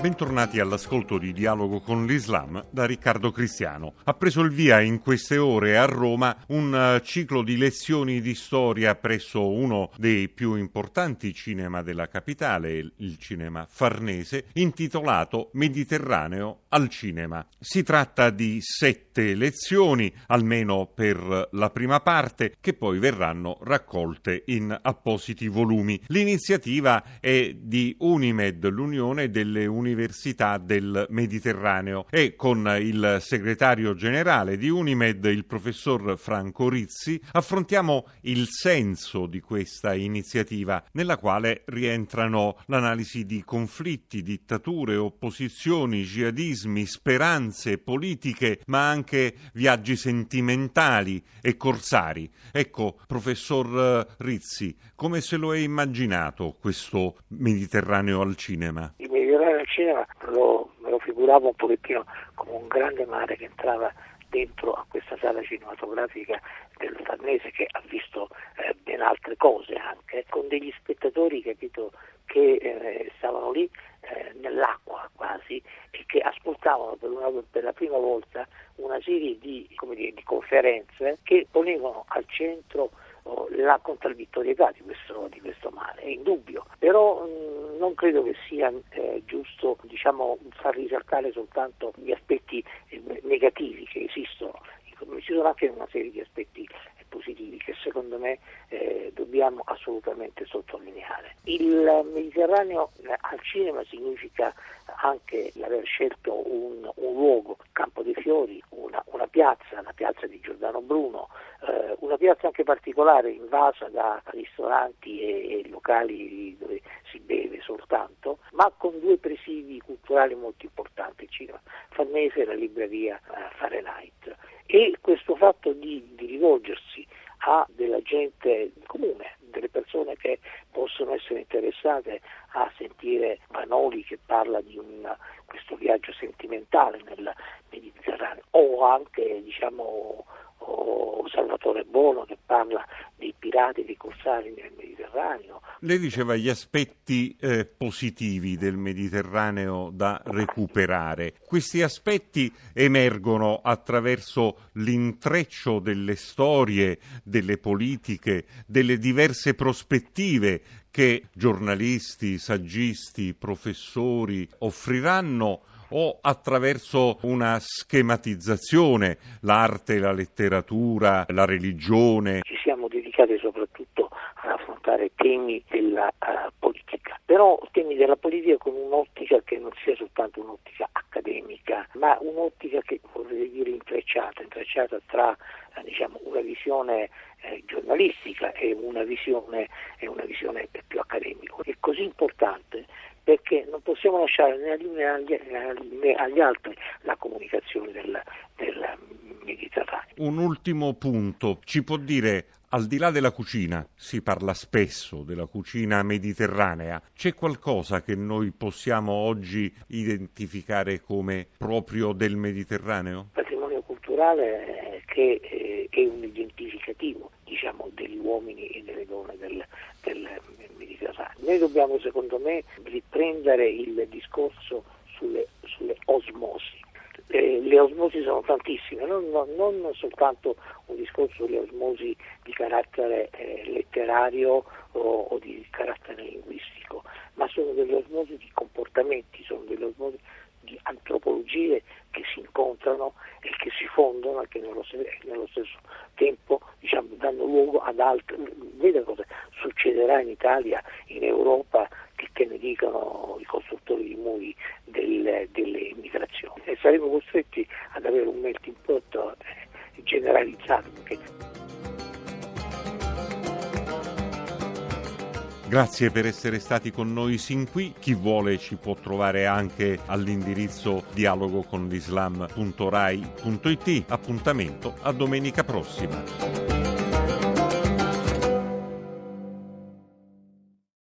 Bentornati all'ascolto di Dialogo con l'Islam da Riccardo Cristiano. Ha preso il via in queste ore a Roma un eh, ciclo di lezioni di storia presso uno dei più importanti cinema della capitale, il cinema farnese, intitolato Mediterraneo al cinema. Si tratta di sette lezioni, almeno per la prima parte, che poi verranno raccolte in appositi volumi. L'iniziativa è di Unimed, l'Unione delle Università Università del Mediterraneo e con il segretario generale di Unimed, il professor Franco Rizzi, affrontiamo il senso di questa iniziativa nella quale rientrano l'analisi di conflitti, dittature, opposizioni, jihadismi, speranze politiche, ma anche viaggi sentimentali e corsari. Ecco, professor Rizzi, come se lo è immaginato questo Mediterraneo al cinema? Mediterraneo al cinema lo, me lo figuravo un pochettino come un grande mare che entrava dentro a questa sala cinematografica del Farnese che ha visto eh, ben altre cose anche, con degli spettatori capito, che eh, stavano lì eh, nell'acqua quasi e che ascoltavano per, una, per, la prima volta una serie di, dire, di conferenze che ponevano al centro la contraddittorietà di questo, di questo, male, è indubbio, però mh, non credo che sia eh, giusto diciamo, far risaltare soltanto gli aspetti eh, negativi che esistono, ci sono anche una serie di aspetti positivi che secondo me eh, dobbiamo assolutamente sottolineare. Il Mediterraneo eh, al cinema significa anche l'aver scelto un, un luogo, Campo dei Fiori, una, una, piazza, la piazza di Giordano Bruno, eh, una piazza anche particolare invasa da ristoranti e, e locali dove si beve soltanto, ma con due presidi culturali molto importanti, il cinema Farnese e la libreria eh, Fahrenheit. E questo fatto di, di rivolgersi a della gente comune, delle persone che possono essere interessate a sentire Manoli che parla di un, questo viaggio sentimentale nel Mediterraneo o anche diciamo o Salvatore Bono che parla dei pirati, dei corsari nel Mediterraneo. Lei diceva gli aspetti eh, positivi del Mediterraneo da recuperare. Questi aspetti emergono attraverso l'intreccio delle storie, delle politiche, delle diverse prospettive che giornalisti, saggisti, professori offriranno o attraverso una schematizzazione, l'arte, la letteratura, la religione. Ci siamo dedicati soprattutto affrontare temi della uh, politica, però temi della politica con un'ottica che non sia soltanto un'ottica accademica, ma un'ottica che vorrei dire intrecciata, intrecciata tra uh, diciamo, una visione eh, giornalistica e una visione, e una visione più accademica. È così importante perché non possiamo lasciare né agli altri la comunicazione del, del Mediterraneo. Un ultimo punto, ci può dire al di là della cucina, si parla spesso della cucina mediterranea, c'è qualcosa che noi possiamo oggi identificare come proprio del Mediterraneo? Patrimonio culturale che eh, è un identificativo diciamo, degli uomini e delle donne del, del Mediterraneo. Noi dobbiamo, secondo me, riprendere il discorso sulle, sulle osmosi. Le, le, osmosi sono tantissime, non, non, non, soltanto un discorso sulle osmosi di carattere eh, letterario o, o, di carattere linguistico, ma sono delle osmosi di comportamenti, sono delle osmosi di antropologie che si incontrano e che si fondono e che nello, nello stesso tempo diciamo, danno luogo ad altre. Vede cosa succederà in Italia, in Europa, che, che ne dicano i costruttori di muri del, delle migrazioni. E saremo costretti ad avere un melting pot eh, generalizzato. Grazie per essere stati con noi sin qui. Chi vuole ci può trovare anche all'indirizzo dialogoconlislam.rai.it. Appuntamento a domenica prossima.